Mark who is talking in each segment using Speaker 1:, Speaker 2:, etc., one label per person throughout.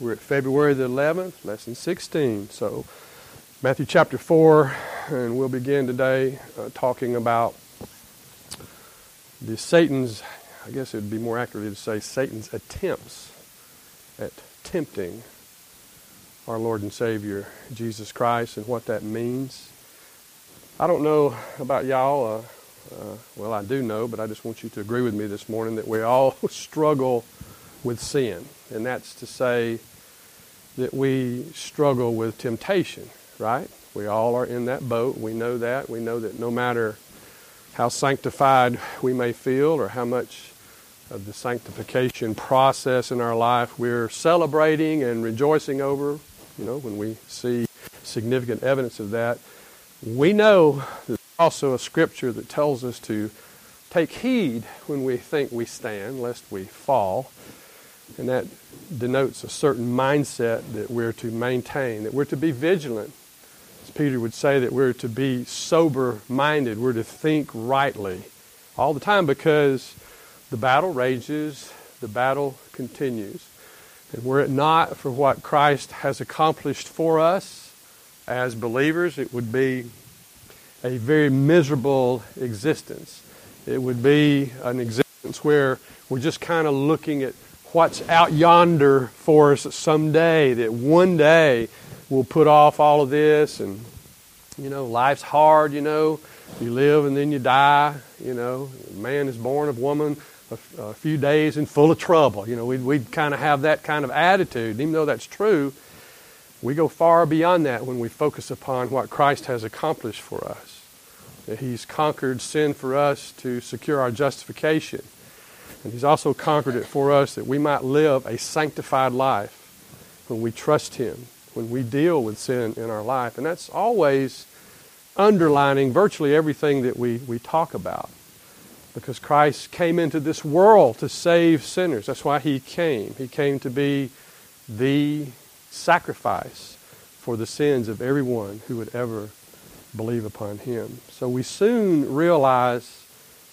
Speaker 1: We're at February the 11th, lesson 16. So, Matthew chapter 4, and we'll begin today uh, talking about the Satan's, I guess it would be more accurately to say Satan's attempts at tempting our Lord and Savior, Jesus Christ, and what that means. I don't know about y'all. Uh, uh, well, I do know, but I just want you to agree with me this morning that we all struggle with sin. And that's to say that we struggle with temptation, right? We all are in that boat. We know that. We know that no matter how sanctified we may feel or how much of the sanctification process in our life we're celebrating and rejoicing over, you know, when we see significant evidence of that, we know there's also a scripture that tells us to take heed when we think we stand, lest we fall. And that denotes a certain mindset that we're to maintain, that we're to be vigilant. As Peter would say, that we're to be sober minded, we're to think rightly all the time because the battle rages, the battle continues. And were it not for what Christ has accomplished for us as believers, it would be a very miserable existence. It would be an existence where we're just kind of looking at what's out yonder for us someday, that one day we'll put off all of this and, you know, life's hard, you know. You live and then you die, you know. Man is born of woman a, few days and full of trouble. You know, we'd, we'd kind of have that kind of attitude. Even though that's true, we go far beyond that when we focus upon what Christ has accomplished for us. That He's conquered sin for us to secure our justification and He's also conquered it for us that we might live a sanctified life when we trust Him, when we deal with sin in our life. And that's always underlining virtually everything that we, we talk about. Because Christ came into this world to save sinners. That's why He came. He came to be the sacrifice for the sins of everyone who would ever believe upon Him. So we soon realize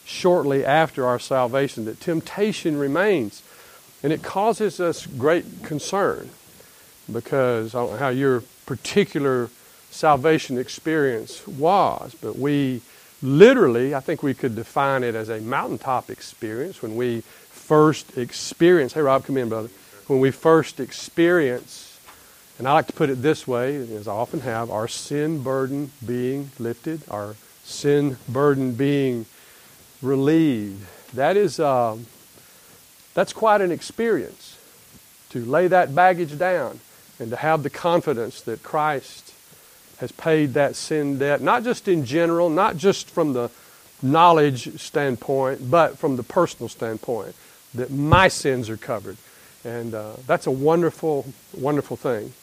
Speaker 1: shortly after our salvation that temptation remains. And it causes us great concern because I don't know how your particular salvation experience was, but we literally, I think we could define it as a mountaintop experience when we first experience, hey Rob, come in, brother. When we first experience, and I like to put it this way, as I often have, our sin burden being lifted, our sin burden being relieved. That is, uh, that's quite an experience to lay that baggage down and to have the confidence that Christ has paid that sin debt, not just in general, not just from the knowledge standpoint, but from the personal standpoint, that my sins are covered. And uh, that's a wonderful, wonderful thing.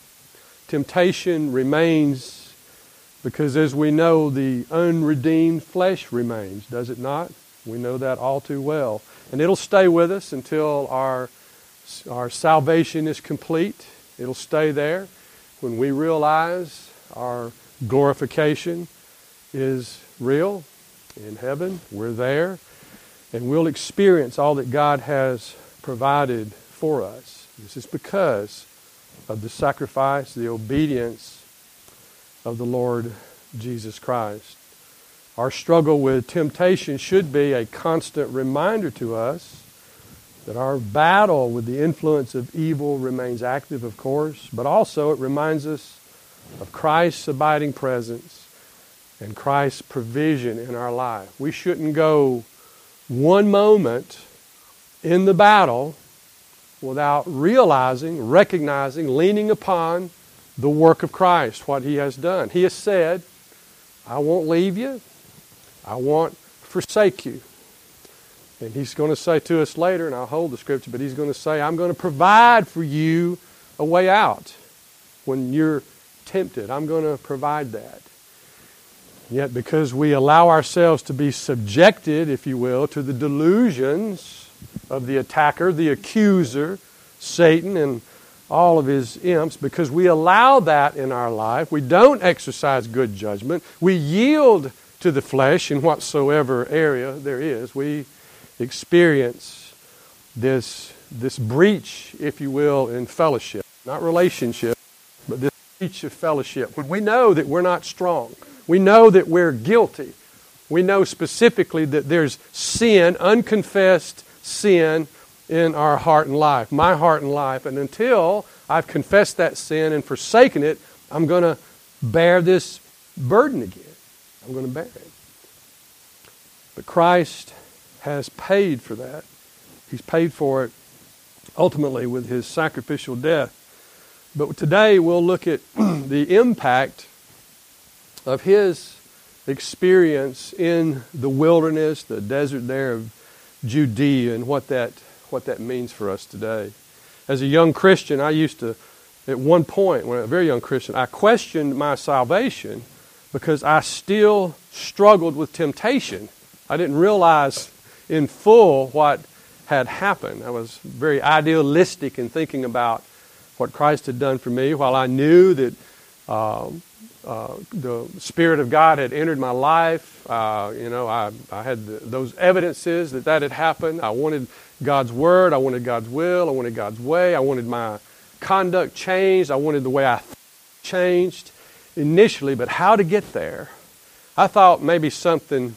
Speaker 1: Temptation remains because, as we know, the unredeemed flesh remains, does it not? We know that all too well. And it'll stay with us until our, our salvation is complete. It'll stay there when we realize our glorification is real in heaven. We're there. And we'll experience all that God has provided for us. This is because of the sacrifice, the obedience of the Lord Jesus Christ. Our struggle with temptation should be a constant reminder to us that our battle with the influence of evil remains active, of course, but also it reminds us of Christ's abiding presence and Christ's provision in our life. We shouldn't go one moment in the battle without realizing, recognizing, leaning upon the work of Christ, what He has done. He has said, I won't leave you. I won't forsake you. And he's going to say to us later, and I'll hold the scripture, but he's going to say, I'm going to provide for you a way out when you're tempted. I'm going to provide that. Yet, because we allow ourselves to be subjected, if you will, to the delusions of the attacker, the accuser, Satan, and all of his imps, because we allow that in our life, we don't exercise good judgment, we yield to the flesh in whatsoever area there is, we experience this, this breach, if you will, in fellowship. not relationship, but this breach of fellowship. When we know that we're not strong, we know that we're guilty, we know specifically that there's sin, unconfessed sin in our heart and life, my heart and life. And until I've confessed that sin and forsaken it, I'm going to bear this burden again. I'm going to bear it. But Christ has paid for that. He's paid for it ultimately with his sacrificial death. But today we'll look at the impact of his experience in the wilderness, the desert there of Judea, and what that, what that means for us today. As a young Christian, I used to, at one point, when I was a very young Christian, I questioned my salvation because I still struggled with temptation. I didn't realize in full what had happened. I was very idealistic in thinking about what Christ had done for me, while I knew that um, uh, the Spirit of God had entered my life. Uh, you know, I, I had the, those evidences that that had happened. I wanted God's Word. I wanted God's will. I wanted God's way. I wanted my conduct changed. I wanted the way I changed initially, but how to get there. I thought maybe something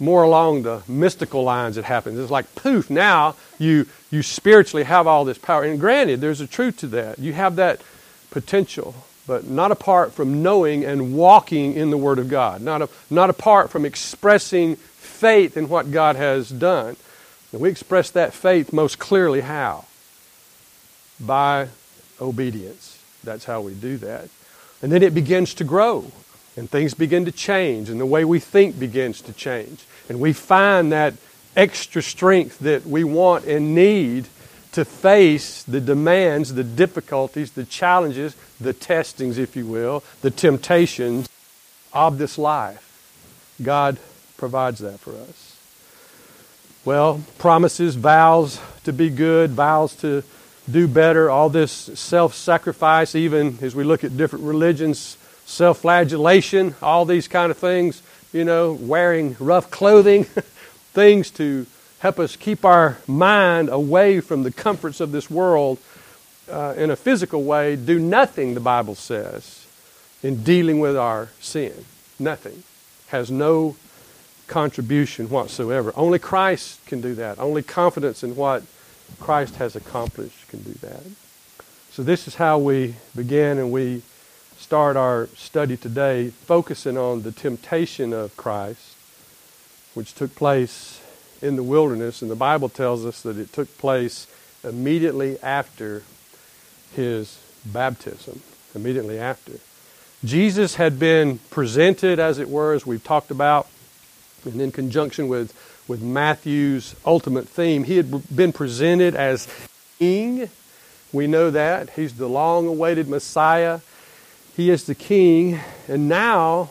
Speaker 1: more along the mystical lines that happens. It's like poof, now you you spiritually have all this power. And granted, there's a truth to that. You have that potential, but not apart from knowing and walking in the Word of God. Not, a, not apart from expressing faith in what God has done. And we express that faith most clearly how? By obedience. That's how we do that. And then it begins to grow, and things begin to change, and the way we think begins to change. And we find that extra strength that we want and need to face the demands, the difficulties, the challenges, the testings, if you will, the temptations of this life. God provides that for us. Well, promises, vows to be good, vows to do better, all this self sacrifice, even as we look at different religions, self flagellation, all these kind of things, you know, wearing rough clothing, things to help us keep our mind away from the comforts of this world uh, in a physical way, do nothing, the Bible says, in dealing with our sin. Nothing. Has no contribution whatsoever. Only Christ can do that. Only confidence in what Christ has accomplished can do that. So, this is how we begin and we start our study today, focusing on the temptation of Christ, which took place in the wilderness, and the Bible tells us that it took place immediately after his baptism. Immediately after. Jesus had been presented, as it were, as we've talked about, and in conjunction with, with Matthew's ultimate theme, he had been presented as king. We know that. He's the long awaited Messiah. He is the king, and now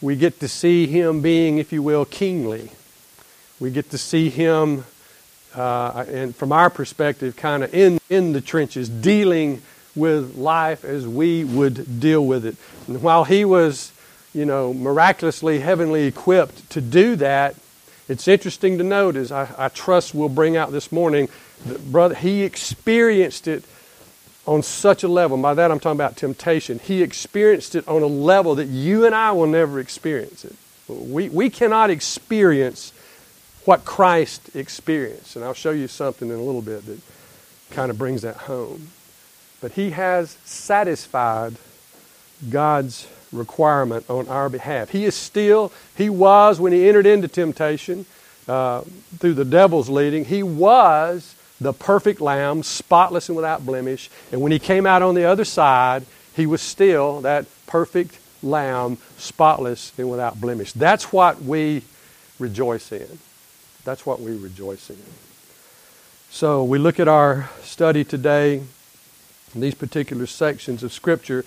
Speaker 1: we get to see him being, if you will, kingly. We get to see him, uh, and from our perspective, kind of in, in the trenches, dealing with life as we would deal with it. And while he was, you know, miraculously heavenly equipped to do that, it's interesting to note, as I, I trust we'll bring out this morning, that brother, he experienced it on such a level. By that I'm talking about temptation. He experienced it on a level that you and I will never experience it. We, we cannot experience what Christ experienced. And I'll show you something in a little bit that kind of brings that home. But he has satisfied God's requirement on our behalf. He is still, he was when he entered into temptation uh, through the devil's leading, he was the perfect lamb, spotless and without blemish. And when he came out on the other side, he was still that perfect lamb, spotless and without blemish. That's what we rejoice in. That's what we rejoice in. So we look at our study today, these particular sections of Scripture.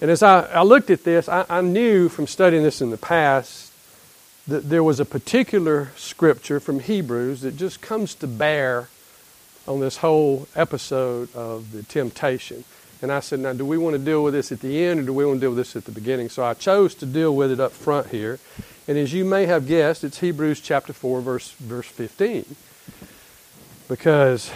Speaker 1: And as I, I looked at this, I, I knew from studying this in the past that there was a particular Scripture from Hebrews that just comes to bear on this whole episode of the temptation. And I said, now, do we want to deal with this at the end or do we want to deal with this at the beginning? So I chose to deal with it up front here. And as you may have guessed, it's Hebrews chapter 4, verse, verse 15. Because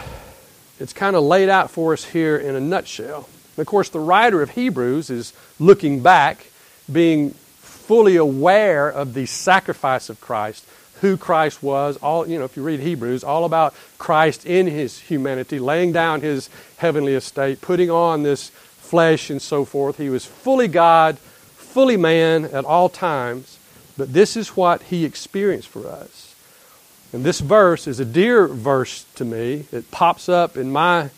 Speaker 1: it's kind of laid out for us here in a nutshell. And of course, the writer of Hebrews is looking back, being fully aware of the sacrifice of Christ, who Christ was. All you know, if you read Hebrews, all about Christ in his humanity, laying down his heavenly estate, putting on this flesh and so forth. He was fully God, fully man at all times. But this is what he experienced for us. And this verse is a dear verse to me. It pops up in my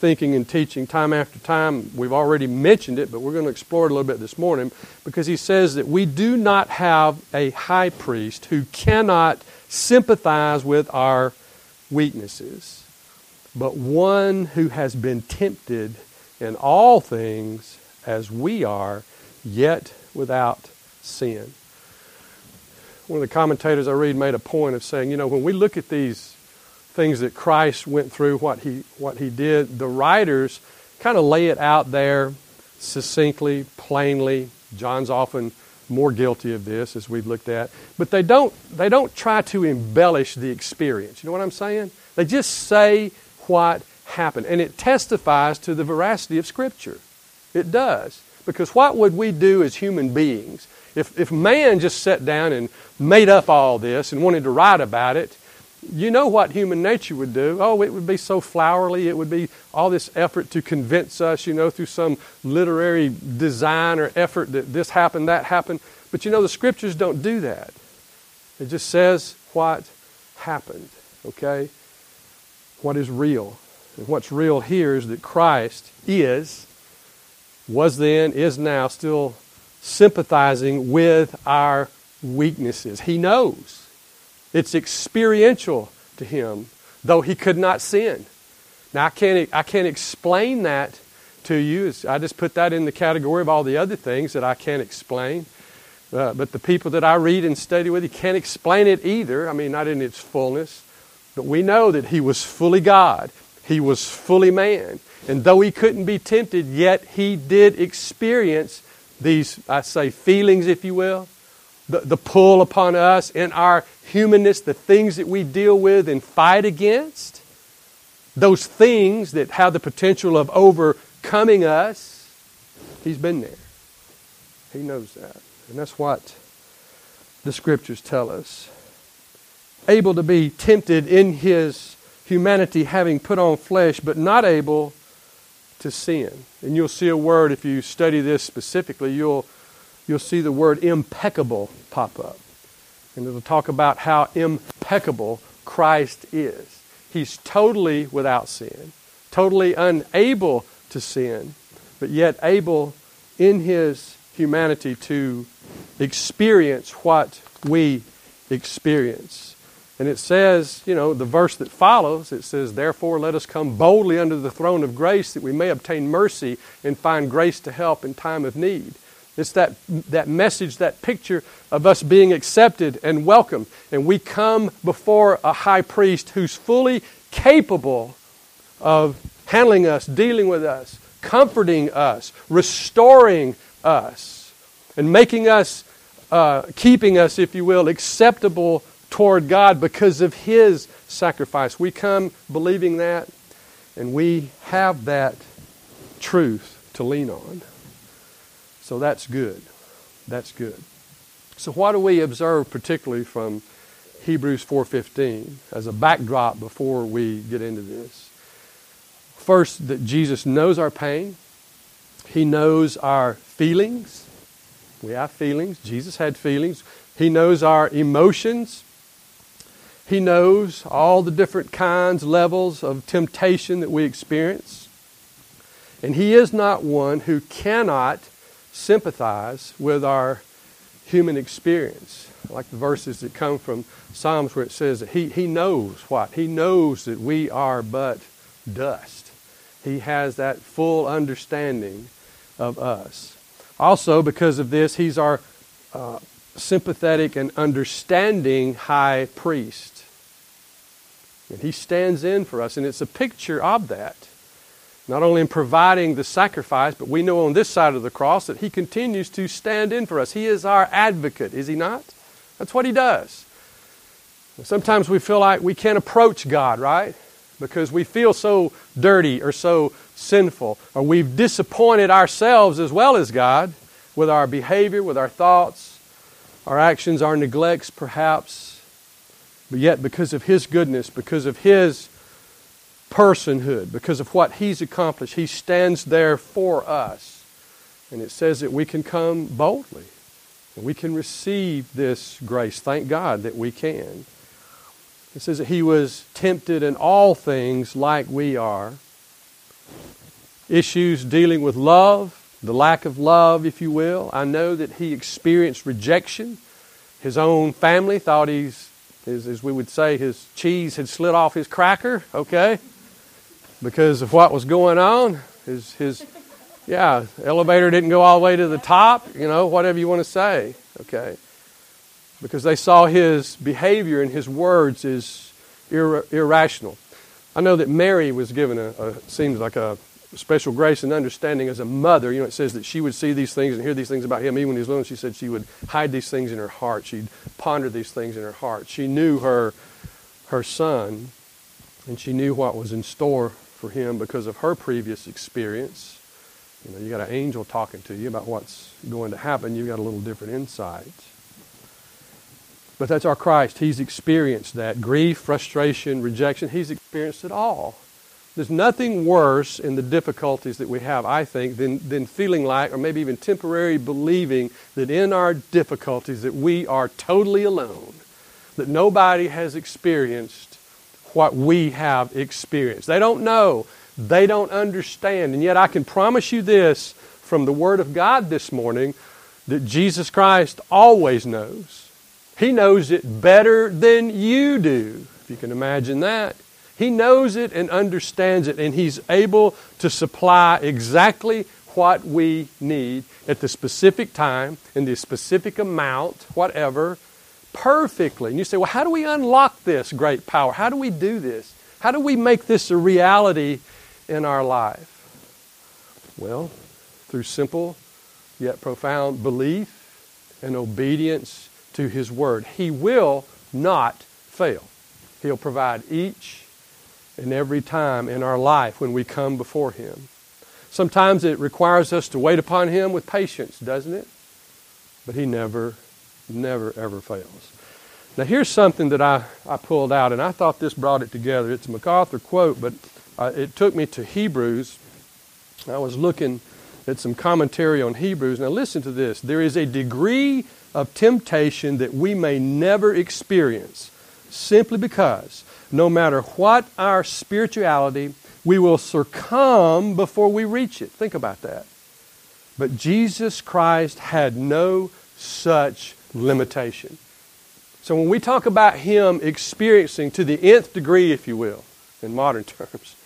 Speaker 1: thinking and teaching time after time. We've already mentioned it, but we're going to explore it a little bit this morning because he says that we do not have a high priest who cannot sympathize with our weaknesses, but one who has been tempted in all things as we are, yet without sin. One of the commentators I read made a point of saying, you know, when we look at these things that Christ went through, what he, what he did, the writers kind of lay it out there succinctly, plainly. John's often more guilty of this, as we've looked at. But they don't, they don't try to embellish the experience. You know what I'm saying? They just say what happened. And it testifies to the veracity of Scripture. It does. Because what would we do as human beings if, if man just sat down and made up all this and wanted to write about it? You know what human nature would do. Oh, it would be so flowery. It would be all this effort to convince us, you know, through some literary design or effort that this happened, that happened. But you know, the scriptures don't do that. It just says what happened, okay? What is real. And what's real here is that Christ is, was then, is now, still sympathizing with our weaknesses. He knows. It's experiential to him, though he could not sin. Now, I can't, I can't explain that to you. I just put that in the category of all the other things that I can't explain. Uh, but the people that I read and study with, you can't explain it either. I mean, not in its fullness. But we know that he was fully God, he was fully man. And though he couldn't be tempted, yet he did experience these, I say, feelings, if you will, the, the pull upon us in our humanness, the things that we deal with and fight against, those things that have the potential of overcoming us, He's been there. He knows that. And that's what the scriptures tell us. Able to be tempted in His humanity, having put on flesh, but not able to sin. And you'll see a word, if you study this specifically, you'll, you'll see the word impeccable pop up. And it'll talk about how impeccable Christ is. He's totally without sin, totally unable to sin, but yet able in his humanity to experience what we experience. And it says, you know, the verse that follows, it says, Therefore let us come boldly under the throne of grace that we may obtain mercy and find grace to help in time of need. It's that, that message, that picture of us being accepted and welcomed. And we come before a high priest who's fully capable of handling us, dealing with us, comforting us, restoring us, and making us, uh, keeping us, if you will, acceptable toward God because of His sacrifice. We come believing that, and we have that truth to lean on. So that's good. That's good. So what do we observe particularly from Hebrews 4:15 as a backdrop before we get into this? First that Jesus knows our pain. He knows our feelings. We have feelings. Jesus had feelings. He knows our emotions. He knows all the different kinds, levels of temptation that we experience. And He is not one who cannot sympathize with our human experience. Like the verses that come from Psalms where it says that He, he knows what? He knows that we are but dust. He has that full understanding of us. Also, because of this, He's our uh, sympathetic and understanding high priest. And he stands in for us, and it's a picture of that. Not only in providing the sacrifice, but we know on this side of the cross that he continues to stand in for us. He is our advocate, is he not? That's what he does. Sometimes we feel like we can't approach God, right? Because we feel so dirty or so sinful, or we've disappointed ourselves as well as God with our behavior, with our thoughts, our actions, our neglects, perhaps. But yet, because of His goodness, because of His personhood, because of what He's accomplished, He stands there for us. And it says that we can come boldly. And we can receive this grace. Thank God that we can. It says that He was tempted in all things like we are. Issues dealing with love, the lack of love, if you will. I know that He experienced rejection. His own family thought he's, as, we would say, his cheese had slid off his cracker, okay? Because of what was going on. His, his, yeah, elevator didn't go all the way to the top, you know, whatever you want to say, okay? Because they saw his behavior and his words as ir- irrational. I know that Mary was given a, a, seems like a special grace and understanding as a mother. You know, it says that she would see these things and hear these things about him. Even when he was little, she said she would hide these things in her heart. She'd ponder these things in her heart. She knew her, her son, and she knew what was in store for him because of her previous experience. You know, you got an angel talking to you about what's going to happen. You've got a little different insight. But that's our Christ. He's experienced that grief, frustration, rejection. He's experienced it all. There's nothing worse in the difficulties that we have, I think, than, than feeling like, or maybe even temporarily believing that in our difficulties that we are totally alone, that nobody has experienced what we have experienced. They don't know, they don't understand. And yet, I can promise you this from the Word of God this morning that Jesus Christ always knows. He knows it better than you do, if you can imagine that. He knows it and understands it, and He's able to supply exactly what we need at the specific time, in the specific amount, whatever, perfectly. And you say, well, how do we unlock this great power? How do we do this? How do we make this a reality in our life? Well, through simple yet profound belief and obedience to His Word. He will not fail. He'll provide each and every time in our life when we come before Him. Sometimes it requires us to wait upon Him with patience, doesn't it? But He never never, ever fails. Now, here's something that I, I pulled out, and I thought this brought it together. It's a MacArthur quote, but uh, it took me to Hebrews. I was looking at some commentary on Hebrews. Now, listen to this. There is a degree of temptation that we may never experience simply because no matter what our spirituality, we will succumb before we reach it. Think about that. But Jesus Christ had no such limitation. So when we talk about him experiencing to the nth degree, if you will, in modern terms,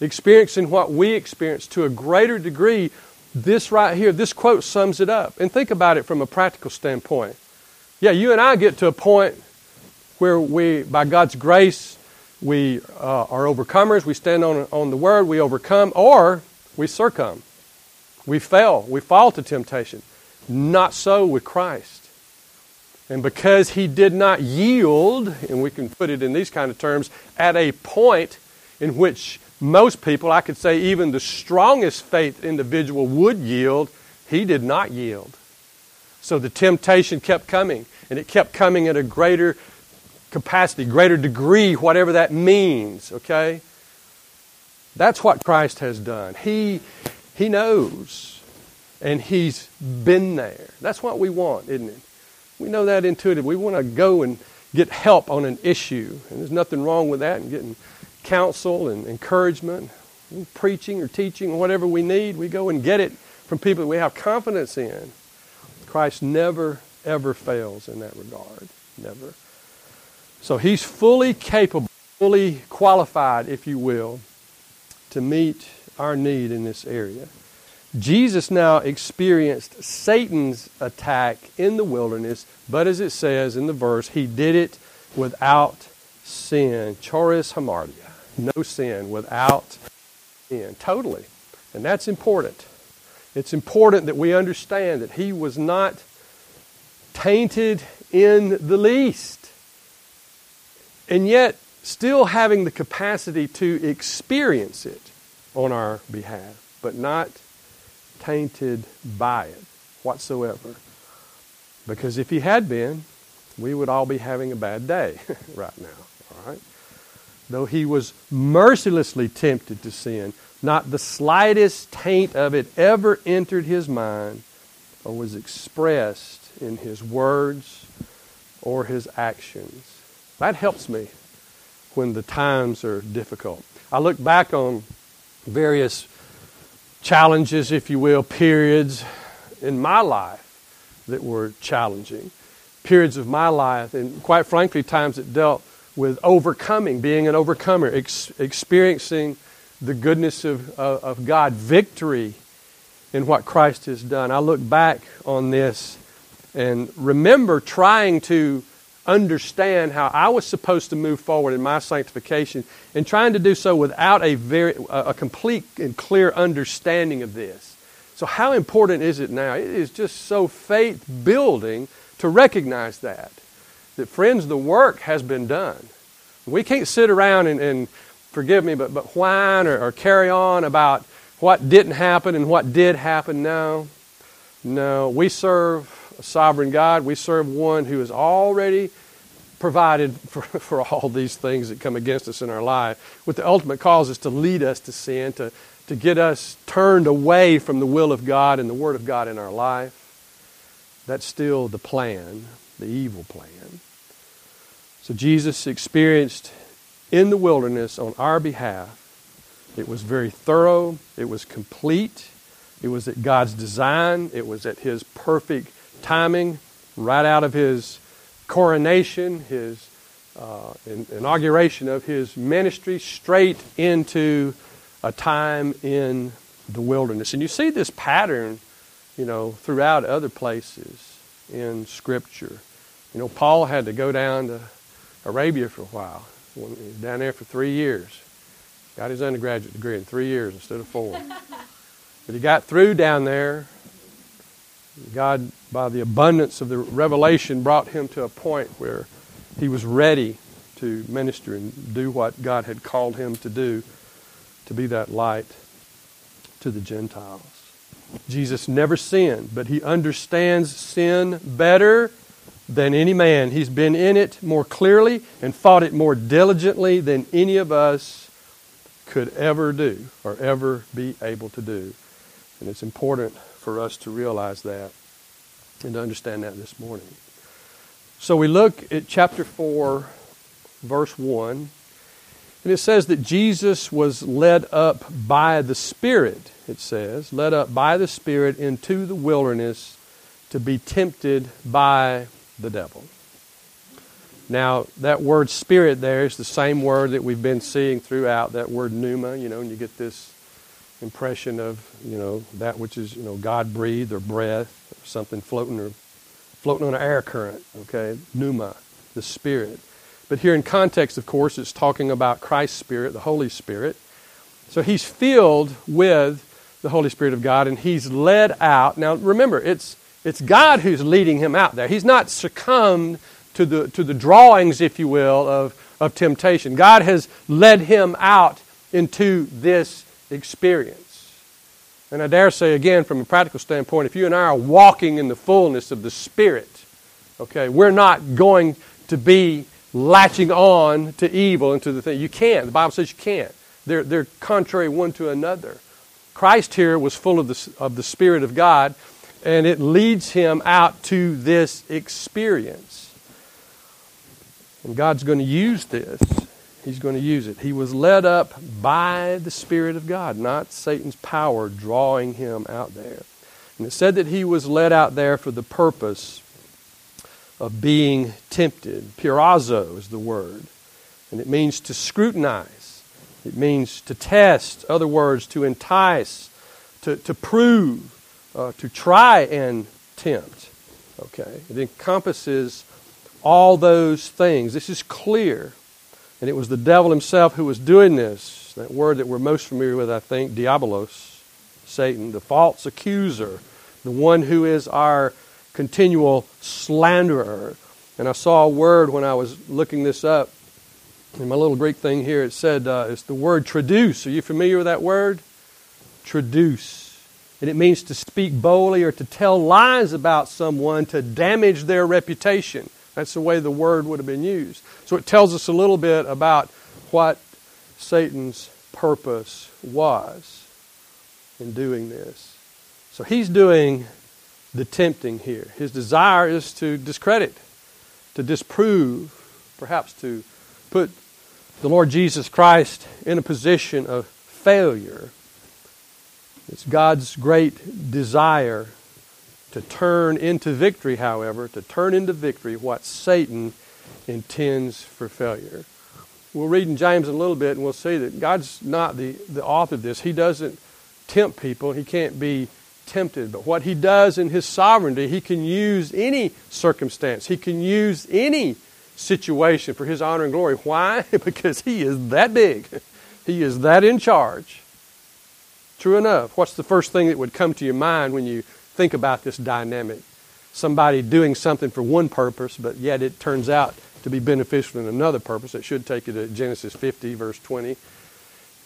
Speaker 1: experiencing what we experience to a greater degree, this right here, this quote sums it up. And think about it from a practical standpoint. Yeah, you and I get to a point where we, by God's grace, we uh, are overcomers. We stand on, on the word, we overcome, or we succumb. We fail, we fall to temptation. Not so with Christ. And because he did not yield, and we can put it in these kind of terms, at a point in which most people, I could say even the strongest faith individual would yield, he did not yield. So the temptation kept coming, and it kept coming at a greater capacity, greater degree, whatever that means, okay? That's what Christ has done. He, he knows, and He's been there. That's what we want, isn't it? We know that intuitively. We want to go and get help on an issue. And there's nothing wrong with that and getting counsel and encouragement, and preaching or teaching, or whatever we need. We go and get it from people that we have confidence in. Christ never, ever fails in that regard. Never. So he's fully capable, fully qualified, if you will, to meet our need in this area. Jesus now experienced Satan's attack in the wilderness, but as it says in the verse, he did it without sin. Choris hamartia. No sin, without sin. Totally. And that's important. It's important that we understand that he was not tainted in the least. And yet, still having the capacity to experience it. on our behalf, but not tainted by it whatsoever. Because if he had been, we would all be having a bad day right now. All right? Though he was mercilessly tempted to sin, not the slightest taint of it ever entered his mind or was expressed in his words or his actions. That helps me when the times are difficult. I look back on various challenges, if you will, periods in my life that were challenging. Periods of my life, and quite frankly, times that dealt with overcoming, being an overcomer, ex- experiencing the goodness of, uh, of God, victory in what Christ has done. I look back on this and remember trying to understand how I was supposed to move forward in my sanctification and trying to do so without a very a complete and clear understanding of this. So how important is it now? It is just so faith building to recognize that. That friends, the work has been done. We can't sit around and, and forgive me, but, but whine or, or carry on about what didn't happen and what did happen. No. No. We serve a sovereign God. We serve one who has already provided for, for all these things that come against us in our life, with the ultimate cause is to lead us to sin, to, to get us turned away from the will of God and the Word of God in our life. That's still the plan, the evil plan. So Jesus experienced in the wilderness on our behalf. It was very thorough, it was complete, it was at God's design, it was at His perfect timing, right out of His coronation, His uh, inauguration of His ministry, straight into a time in the wilderness. And you see this pattern, you know, throughout other places in Scripture. You know, Paul had to go down to Arabia for a while. Down there for three years. Got his undergraduate degree in three years instead of four. but he got through down there. God, by the abundance of the revelation, brought him to a point where he was ready to minister and do what God had called him to do, to be that light to the Gentiles. Jesus never sinned, but he understands sin better than any man. He's been in it more clearly and fought it more diligently than any of us could ever do or ever be able to do. And it's important for us to realize that and to understand that this morning. So we look at chapter 4, verse 1, and it says that Jesus was led up by the Spirit, it says, led up by the Spirit into the wilderness to be tempted by the devil. Now, that word spirit there is the same word that we've been seeing throughout, that word pneuma, you know, and you get this impression of, you know, that which is, you know, God breathed or breath or something floating or floating on an air current, okay? Pneuma, the spirit. But here in context, of course, it's talking about Christ's spirit, the Holy Spirit. So he's filled with the Holy Spirit of God and he's led out. Now, remember, it's it's God who's leading him out there. He's not succumbed to the, to the drawings, if you will, of, of temptation. God has led him out into this experience. And I dare say, again, from a practical standpoint, if you and I are walking in the fullness of the Spirit, okay, we're not going to be latching on to evil and to the thing. You can't. The Bible says you can't. They're, they're contrary one to another. Christ here was full of the, of the Spirit of God, and it leads him out to this experience. And God's going to use this. He's going to use it. He was led up by the Spirit of God, not Satan's power drawing him out there. And it said that he was led out there for the purpose of being tempted. Peirazo is the word. And it means to scrutinize. It means to test. Other words, to entice, to, to prove, uh, to try and tempt. Okay? It encompasses all those things. This is clear. And it was the devil himself who was doing this. That word that we're most familiar with, I think, diabolos, Satan, the false accuser, the one who is our continual slanderer. And I saw a word when I was looking this up In my little Greek thing here, it said uh, it's the word traduce. Are you familiar with that word? Traduce. And it means to speak boldly or to tell lies about someone to damage their reputation. That's the way the word would have been used. So it tells us a little bit about what Satan's purpose was in doing this. So he's doing the tempting here. His desire is to discredit, to disprove, perhaps to put the Lord Jesus Christ in a position of failure. It's God's great desire to turn into victory, however, to turn into victory what Satan intends for failure. We'll read in James a little bit and we'll see that God's not the, the author of this. He doesn't tempt people, He can't be tempted. But what He does in His sovereignty, He can use any circumstance, He can use any situation for His honor and glory. Why? because He is that big, He is that in charge. True enough. What's the first thing that would come to your mind when you think about this dynamic? Somebody doing something for one purpose, but yet it turns out to be beneficial in another purpose. It should take you to Genesis 50, verse 20.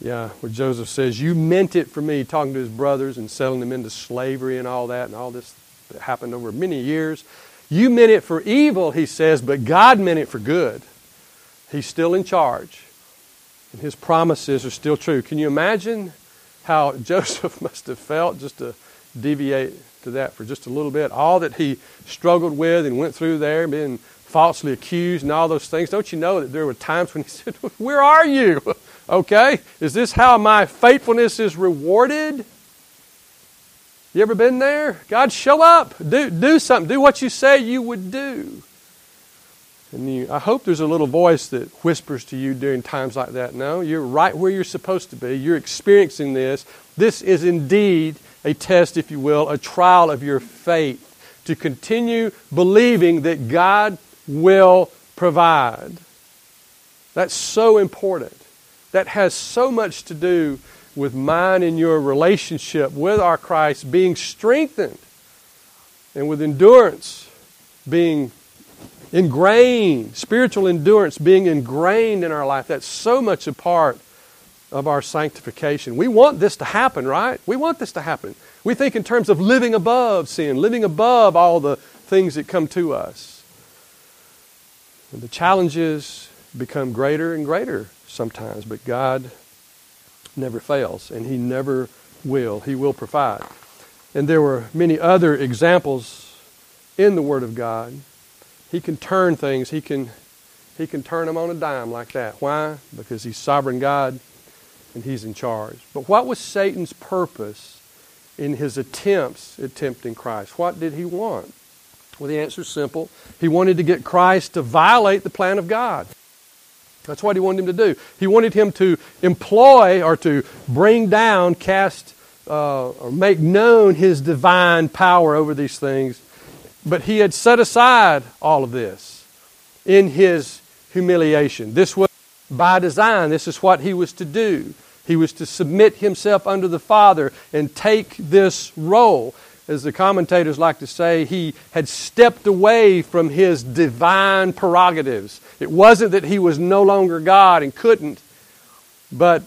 Speaker 1: Yeah, where Joseph says, You meant it for me, talking to his brothers and selling them into slavery and all that, and all this that happened over many years. You meant it for evil, he says, but God meant it for good. He's still in charge, and his promises are still true. Can you imagine how Joseph must have felt just to deviate to that for just a little bit? All that he struggled with and went through there, being falsely accused and all those things. Don't you know that there were times when he said, Where are you? Okay? Is this how my faithfulness is rewarded? You ever been there? God, show up. Do, do something. Do what you say you would do. And you, I hope there's a little voice that whispers to you during times like that. No, you're right where you're supposed to be. You're experiencing this. This is indeed a test, if you will, a trial of your faith to continue believing that God will provide. That's so important. That has so much to do with mine and your relationship with our Christ being strengthened and with endurance being ingrained, spiritual endurance being ingrained in our life. That's so much a part of our sanctification. We want this to happen, right? We want this to happen. We think in terms of living above sin, living above all the things that come to us. And the challenges become greater and greater sometimes, but God never fails, and He never will. He will provide. And there were many other examples in the Word of God. He can turn things, He can, he can turn them on a dime like that. Why? Because He's sovereign God and He's in charge. But what was Satan's purpose in his attempts at tempting Christ? What did he want? Well, the answer is simple. He wanted to get Christ to violate the plan of God. That's what he wanted him to do. He wanted him to employ or to bring down, cast, uh, or make known his divine power over these things. But he had set aside all of this in his humiliation. This was by design. This is what he was to do. He was to submit himself under the Father and take this role as the commentators like to say, he had stepped away from his divine prerogatives. It wasn't that he was no longer God and couldn't, but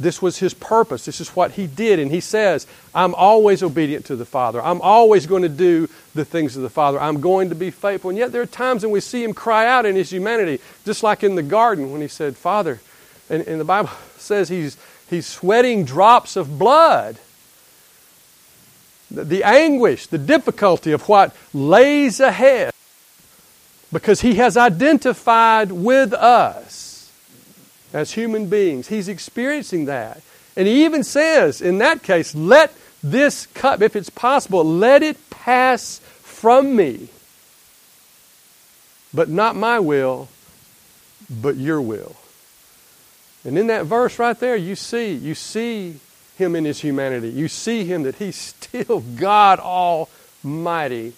Speaker 1: this was his purpose. This is what he did. And he says, I'm always obedient to the Father. I'm always going to do the things of the Father. I'm going to be faithful. And yet there are times when we see him cry out in his humanity, just like in the garden when he said, Father, and, and the Bible says he's, he's sweating drops of blood the anguish, the difficulty of what lays ahead because he has identified with us as human beings. He's experiencing that. And he even says, in that case, let this cup, if it's possible, let it pass from me. But not my will, but your will. And in that verse right there, you see, you see him in his humanity. You see him that he's still God Almighty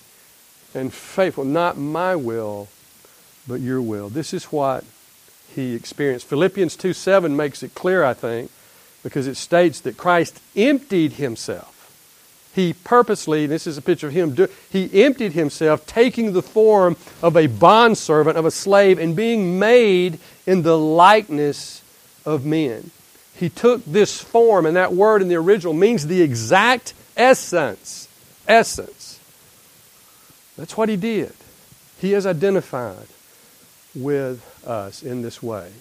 Speaker 1: and faithful. Not my will, but your will. This is what he experienced. Philippians 2 7 makes it clear, I think, because it states that Christ emptied himself. he purposely, this is a picture of him, do, he emptied himself, taking the form of a bondservant, of a slave, and being made in the likeness of men. He took this form, and that word in the original means the exact essence. Essence. That's what he did. He is identified with us in this way.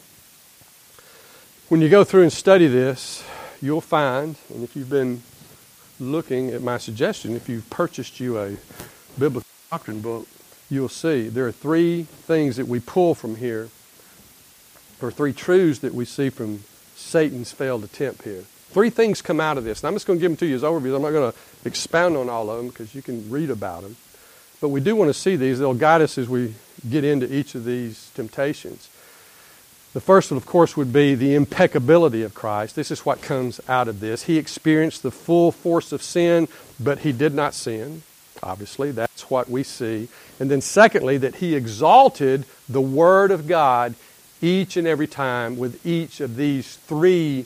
Speaker 1: When you go through and study this, you'll find, and if you've been looking at my suggestion, if you've purchased you a biblical doctrine book, you'll see there are three things that we pull from here, or three truths that we see from Satan's failed attempt here. Three things come out of this. And I'm just going to give them to you as overviews. I'm not going to expound on all of them because you can read about them. But we do want to see these. They'll guide us as we get into each of these temptations. The first one, of course, would be the impeccability of Christ. This is what comes out of this. He experienced the full force of sin, but he did not sin. Obviously, that's what we see. And then, secondly, that he exalted the Word of God each and every time with each of these three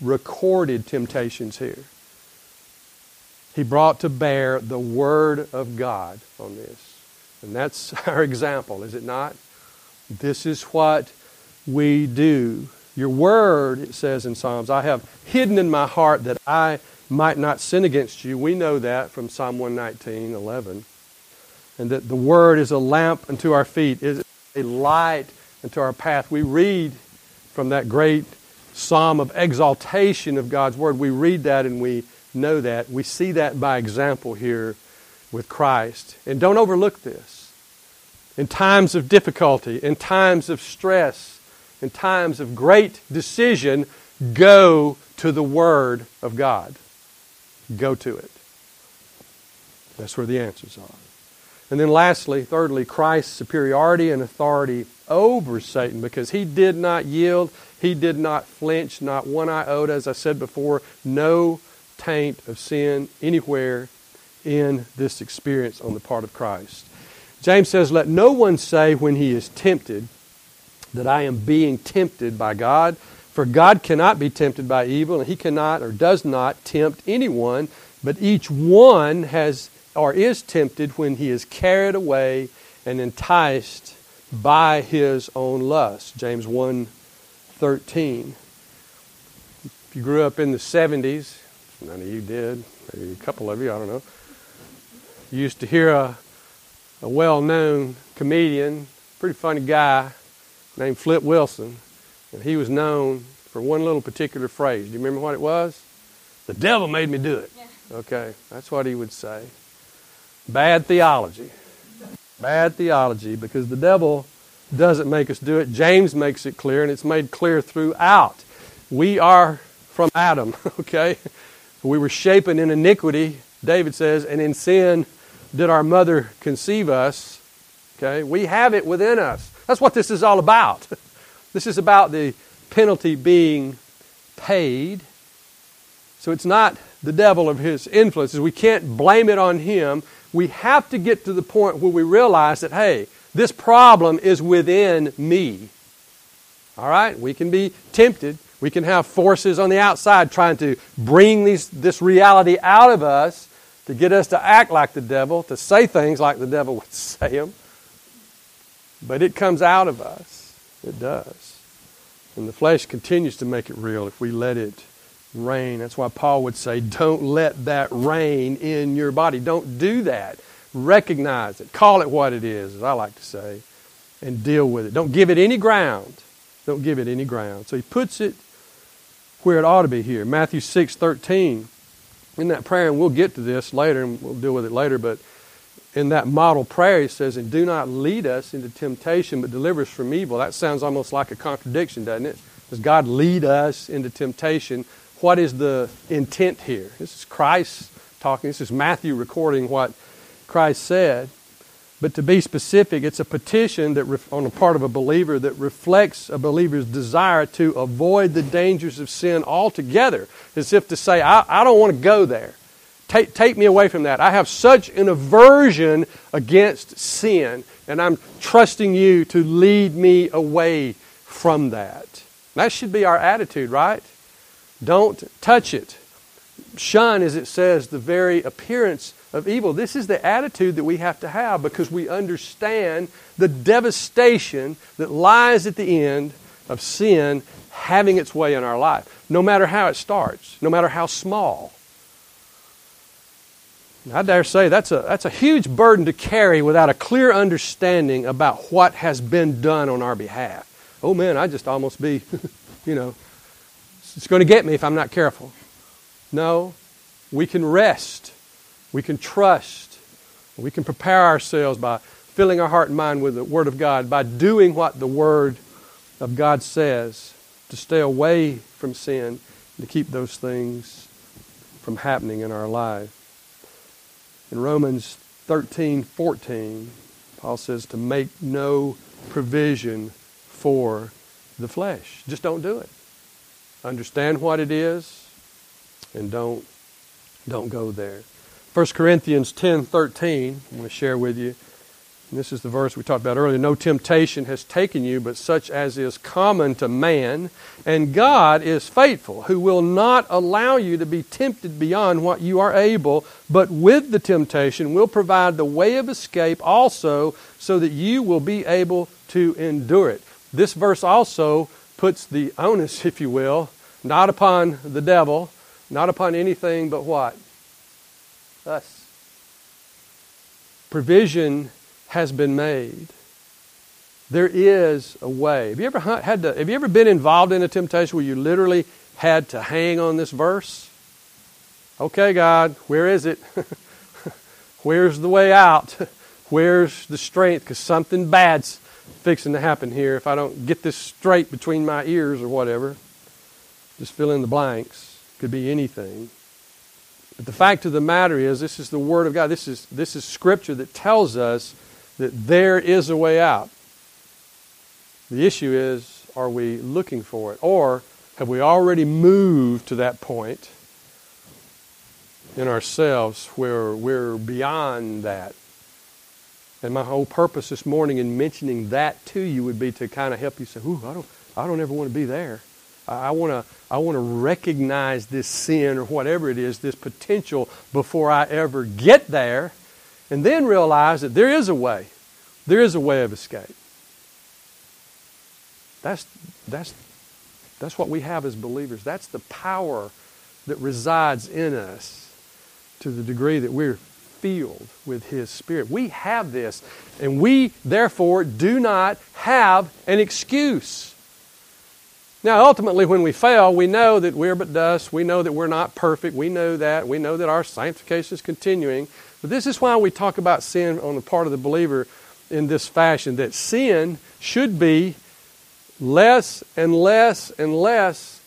Speaker 1: recorded temptations here. He brought to bear the Word of God on this. And that's our example, is it not? This is what we do. Your word, it says in Psalms, I have hidden in my heart that I might not sin against you. We know that from Psalm 119, 11. And that the word is a lamp unto our feet, is a light unto our path. We read from that great psalm of exaltation of God's word. We read that and we know that. We see that by example here with Christ. And don't overlook this. In times of difficulty, in times of stress, in times of great decision, go to the Word of God. Go to it. That's where the answers are. And then lastly, thirdly, Christ's superiority and authority over Satan because he did not yield, he did not flinch, not one iota, as I said before, no taint of sin anywhere in this experience on the part of Christ. James says, Let no one say when he is tempted, that I am being tempted by God. For God cannot be tempted by evil, and He cannot or does not tempt anyone, but each one has or is tempted when he is carried away and enticed by his own lust. James 1 13. If you grew up in the 70s, none of you did, maybe a couple of you, I don't know. You used to hear a, a well known comedian, pretty funny guy, named Flip Wilson, and he was known for one little particular phrase. Do you remember what it was? The devil made me do it. Okay, that's what he would say. Bad theology. Bad theology because the devil doesn't make us do it. James makes it clear, and it's made clear throughout. We are from Adam, okay? We were shapen in iniquity, David says, and in sin did our mother conceive us. Okay? We have it within us. That's what this is all about. This is about the penalty being paid. So it's not the devil of his influences. We can't blame it on him. We have to get to the point where we realize that, hey, this problem is within me. All right? We can be tempted. We can have forces on the outside trying to bring these, this reality out of us to get us to act like the devil, to say things like the devil would say them. But it comes out of us. It does. And the flesh continues to make it real if we let it reign. That's why Paul would say, don't let that rain in your body. Don't do that. Recognize it. Call it what it is, as I like to say, and deal with it. Don't give it any ground. Don't give it any ground. So he puts it where it ought to be here. Matthew 6 13. In that prayer, and we'll get to this later, and we'll deal with it later, but in that model prayer, he says, And do not lead us into temptation, but deliver us from evil. That sounds almost like a contradiction, doesn't it? Does God lead us into temptation? What is the intent here? This is Christ talking. This is Matthew recording what Christ said. But to be specific, it's a petition that on the part of a believer that reflects a believer's desire to avoid the dangers of sin altogether, as if to say, I, I don't want to go there. Take, take me away from that. I have such an aversion against sin, and I'm trusting you to lead me away from that. That should be our attitude, right? Don't touch it. shun, as it says, the very appearance of evil. This is the attitude that we have to have because we understand the devastation that lies at the end of sin having its way in our life, no matter how it starts, no matter how small. I dare say that's a, that's a huge burden to carry without a clear understanding about what has been done on our behalf. Oh man, I'd just almost be, you know, it's going to get me if I'm not careful. No, we can rest, we can trust, we can prepare ourselves by filling our heart and mind with the Word of God, by doing what the Word of God says, to stay away from sin, to keep those things from happening in our life. In Romans 13 14, Paul says to make no provision for the flesh. Just don't do it. Understand what it is and don't don't go there. 1 Corinthians 10 13, I'm going to share with you. And this is the verse we talked about earlier. No temptation has taken you, but such as is common to man. And God is faithful, who will not allow you to be tempted beyond what you are able, but with the temptation will provide the way of escape also, so that you will be able to endure it. This verse also puts the onus, if you will, not upon the devil, not upon anything but what? Us. Provision has been made. There is a way. Have you ever had to, have you ever been involved in a temptation where you literally had to hang on this verse? Okay, God, where is it? Where's the way out? Where's the strength? Because something bad's fixing to happen here if I don't get this straight between my ears or whatever. Just fill in the blanks. Could be anything. But the fact of the matter is, this is the Word of God. This is, this is Scripture that tells us that there is a way out. The issue is, are we looking for it? Or have we already moved to that point in ourselves where we're beyond that? And my whole purpose this morning in mentioning that to you would be to kind of help you say, Ooh, I don't, I don't ever want to be there. I want to I want to recognize this sin or whatever it is, this potential before I ever get there and then realize that there is a way. There is a way of escape. That's, that's, that's what we have as believers. That's the power that resides in us to the degree that we're filled with His Spirit. We have this, and we therefore do not have an excuse. Now, ultimately, when we fail, we know that we're but dust. We know that we're not perfect. We know that. We know that our sanctification is continuing. But this is why we talk about sin on the part of the believer in this fashion that sin should be less and less and less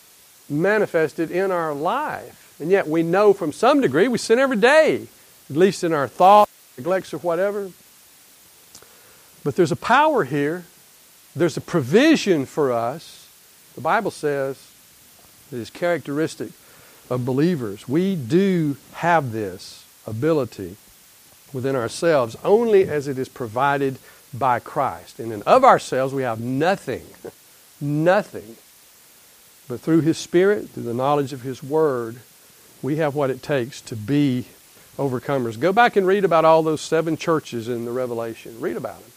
Speaker 1: manifested in our life. And yet we know from some degree we sin every day, at least in our thoughts, neglects, or whatever. But there's a power here, there's a provision for us. The Bible says it is characteristic of believers. We do have this ability within ourselves only as it is provided by Christ. And in of ourselves we have nothing, nothing. But through His Spirit, through the knowledge of His Word, we have what it takes to be overcomers. Go back and read about all those seven churches in the Revelation. Read about them.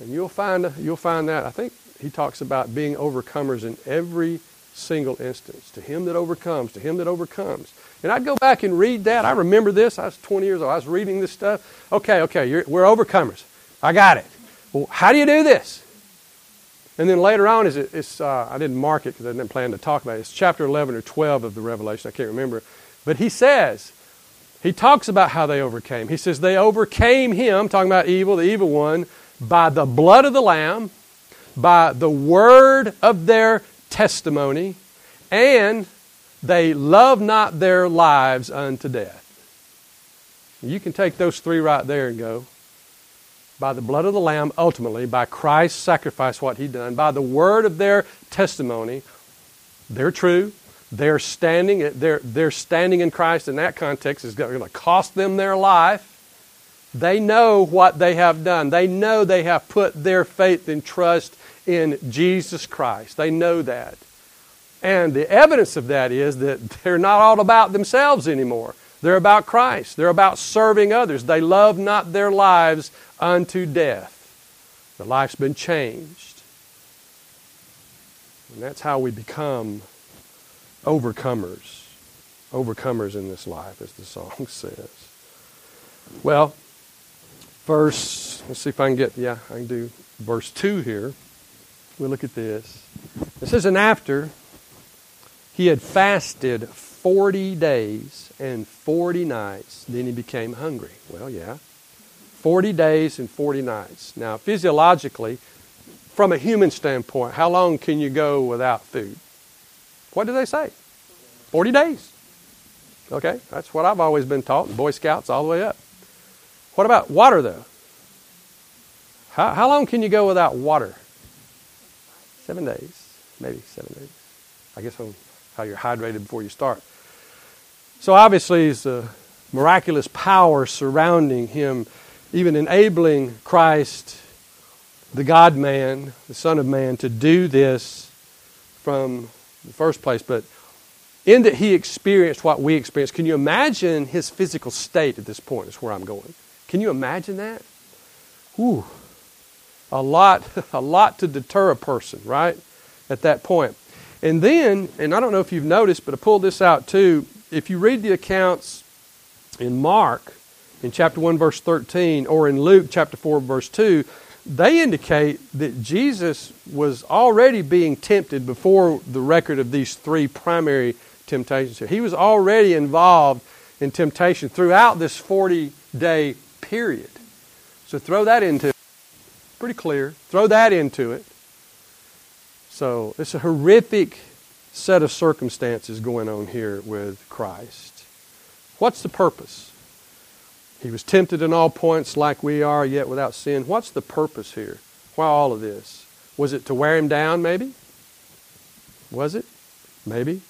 Speaker 1: And you'll find, you'll find that. I think he talks about being overcomers in every single instance. To him that overcomes, to him that overcomes. And I'd go back and read that. I remember this. I was 20 years old. I was reading this stuff. Okay, okay, we're overcomers. I got it. Well, how do you do this? And then later on, is it, it's, uh, I didn't mark it because I didn't plan to talk about it. It's chapter 11 or 12 of the Revelation. I can't remember. But he says, he talks about how they overcame. He says, they overcame him, talking about evil, the evil one, by the blood of the Lamb, by the word of their testimony, and they love not their lives unto death. You can take those three right there and go, by the blood of the Lamb, ultimately, by Christ's sacrifice, what He done, by the word of their testimony, they're true. They're standing, they're, they're standing in Christ in that context is going to cost them their life. They know what they have done. They know they have put their faith and trust in Jesus Christ. They know that. And the evidence of that is that they're not all about themselves anymore. They're about Christ. They're about serving others. They love not their lives unto death. Their life's been changed. And that's how we become overcomers. Overcomers in this life, as the song says. Well, verse, let's see if I can get, yeah, I can do verse 2 here. We look at this. It says, And after he had fasted 40 days and 40 nights, then he became hungry. Well, yeah. 40 days and 40 nights. Now, physiologically, from a human standpoint, how long can you go without food? What do they say? 40 days. Okay, that's what I've always been taught, Boy Scouts all the way up. What about water, though? How, how long can you go without water? Seven days, maybe seven days. I guess on how you're hydrated before you start. So obviously, it's a miraculous power surrounding him, even enabling Christ, the God man, the Son of Man, to do this from the first place. But in that he experienced what we experienced, can you imagine his physical state at this point? Is where I'm going. Can you imagine that? Whew. A lot, a lot to deter a person, right? At that point. And then, and I don't know if you've noticed, but I pulled this out too. If you read the accounts in Mark, in chapter 1, verse 13, or in Luke, chapter 4, verse 2, they indicate that Jesus was already being tempted before the record of these three primary temptations here. He was already involved in temptation throughout this 40 day period. So throw that into it. Pretty clear. Throw that into it. So it's a horrific set of circumstances going on here with Christ. What's the purpose? He was tempted in all points like we are, yet without sin. What's the purpose here? Why all of this? Was it to wear him down, maybe? Was it? Maybe.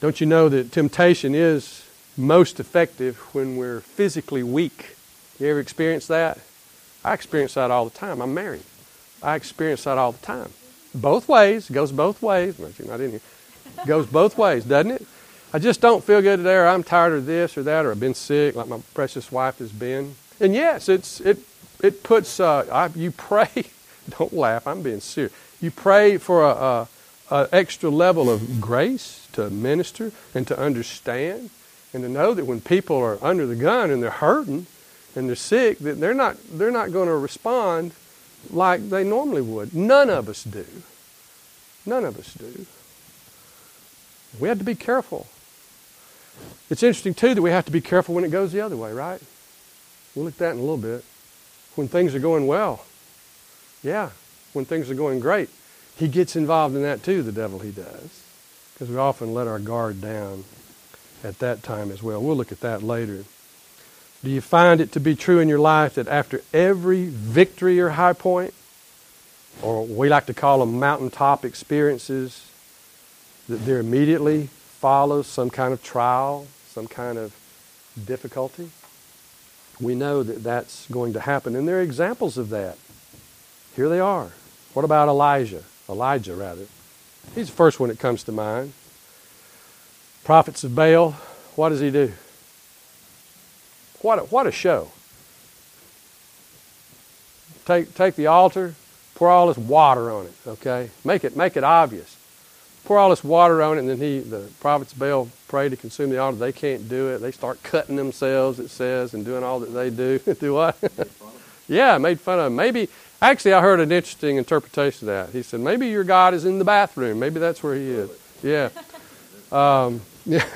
Speaker 1: Don't you know that temptation is most effective when we're physically weak? You ever experience that? I experience that all the time. I'm married. I experience that all the time. Both ways. Goes both ways. You're not in here. Goes both ways, doesn't it? I just don't feel good today, or I'm tired of this or that, or I've been sick, like my precious wife has been. And yes, it's it it puts uh, I, you pray. Don't laugh. I'm being serious. You pray for a, a, a extra level of grace to minister and to understand, and to know that when people are under the gun and they're hurting and they're sick, that they're not they're not going to respond like they normally would. None of us do. None of us do. We have to be careful. It's interesting, too, that we have to be careful when it goes the other way, right? We'll look at that in a little bit. When things are going well, yeah, when things are going great, he gets involved in that too, the devil, he does. Because we often let our guard down at that time as well. We'll look at that later. Do you find it to be true in your life that after every victory or high point, or we like to call them mountaintop experiences, that there immediately follows some kind of trial, some kind of difficulty? We know that that's going to happen. And there are examples of that. Here they are. What about Elijah? Elijah, rather. He's the first one that comes to mind. Prophets of Baal, what does he do? What a, what a show. Take, take the altar, pour all this water on it, okay? Make it, make it obvious. Pour all this water on it, and then he, the prophets of Baal pray to consume the altar. They can't do it. They start cutting themselves, it says, and doing all that they do. do what? yeah, made fun of them. Maybe, actually, I heard an interesting interpretation of that. He said, maybe your God is in the bathroom. Maybe that's where he is. Yeah. Um, yeah.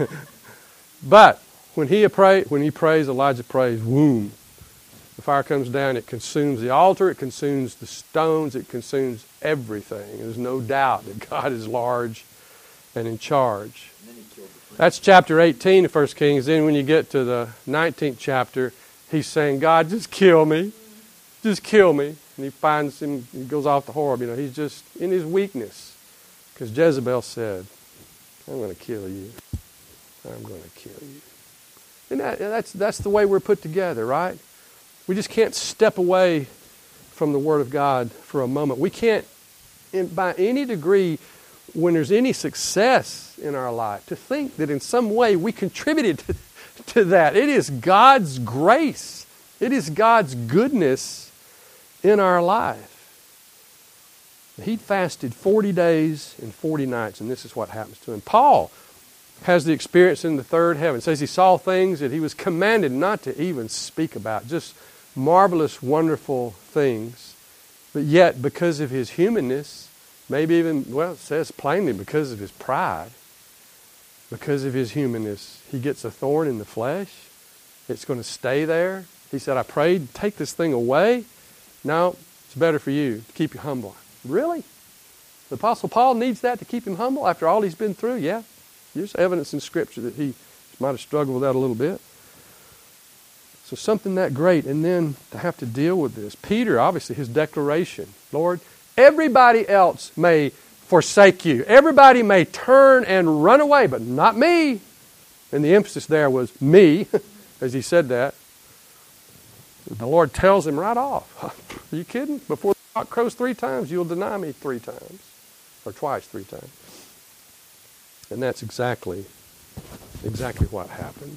Speaker 1: but when he, pray, when he prays, Elijah prays, womb. The fire comes down, it consumes the altar, it consumes the stones, it consumes everything. There's no doubt that God is large and in charge. That's chapter 18 of 1 Kings. Then when you get to the 19th chapter, he's saying, God, just kill me. Just kill me. And he finds him, he goes off the horror. You know, he's just in his weakness. Because Jezebel said, I'm going to kill you. I'm going to kill you. And that, that's, that's the way we're put together, right? We just can't step away from the Word of God for a moment. We can't, in, by any degree, when there's any success in our life, to think that in some way we contributed to, to that. It is God's grace, it is God's goodness in our life. He fasted 40 days and 40 nights, and this is what happens to him. Paul has the experience in the third heaven. Says he saw things that he was commanded not to even speak about, just marvelous, wonderful things. But yet, because of his humanness, maybe even, well, it says plainly, because of his pride, because of his humanness, he gets a thorn in the flesh. It's going to stay there. He said, I prayed, take this thing away. No, it's better for you to keep you humble. Really? The Apostle Paul needs that to keep him humble after all he's been through? Yeah. There's evidence in Scripture that he might have struggled with that a little bit. So something that great, and then to have to deal with this. Peter, obviously, his declaration Lord, everybody else may forsake you. Everybody may turn and run away, but not me. And the emphasis there was me, as he said that. The Lord tells him right off. Are you kidding? Before the cock crows three times, you'll deny me three times. Or twice, three times. And that's exactly, exactly what happened.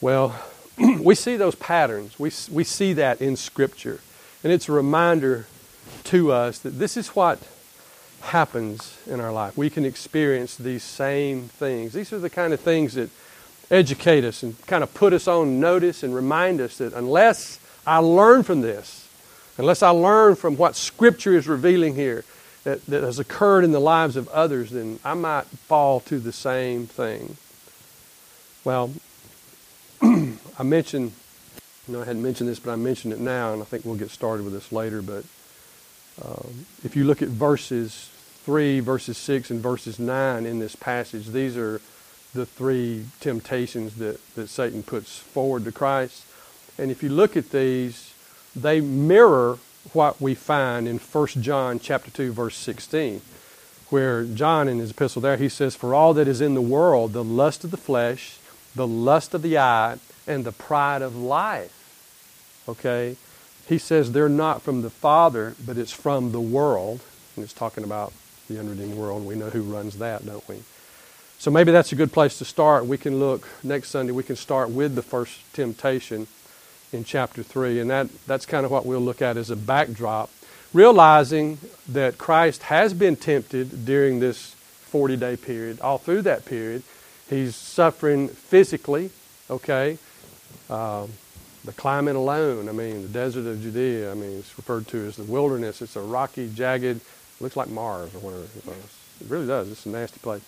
Speaker 1: Well, we see those patterns. We, we see that in Scripture. And it's a reminder to us that this is what happens in our life. We can experience these same things. These are the kind of things that educate us and kind of put us on notice and remind us that unless I learn from this, unless I learn from what Scripture is revealing here, that, that has occurred in the lives of others, then I might fall to the same thing. Well, I mentioned, you know, I hadn't mentioned this, but I mentioned it now, and I think we'll get started with this later. But um, if you look at verses 3, verses 6, and verses 9 in this passage, these are the three temptations that, that Satan puts forward to Christ. And if you look at these, they mirror what we find in 1 John chapter 2 verse 16 where John in his epistle there he says for all that is in the world the lust of the flesh the lust of the eye and the pride of life okay he says they're not from the father but it's from the world and it's talking about the unredeemed world we know who runs that don't we so maybe that's a good place to start we can look next sunday we can start with the first temptation in chapter 3. And that, that's kind of what we'll look at as a backdrop, realizing that Christ has been tempted during this 40 day period. All through that period, he's suffering physically, okay? Um, the climate alone, I mean, the desert of Judea, I mean, it's referred to as the wilderness. It's a rocky, jagged, looks like Mars or whatever. It really does. It's a nasty place.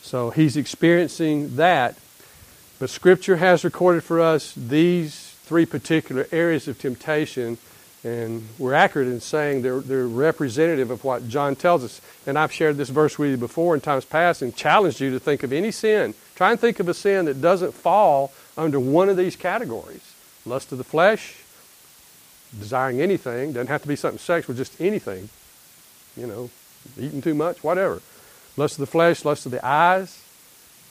Speaker 1: So he's experiencing that. But Scripture has recorded for us these three particular areas of temptation, and we're accurate in saying they're, they're representative of what John tells us. And I've shared this verse with you before in times past and challenged you to think of any sin. Try and think of a sin that doesn't fall under one of these categories lust of the flesh, desiring anything, doesn't have to be something sexual, just anything, you know, eating too much, whatever. Lust of the flesh, lust of the eyes,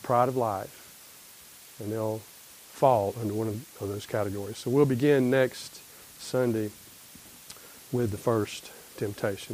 Speaker 1: pride of life. And they'll fall under one of those categories. So we'll begin next Sunday with the first temptation.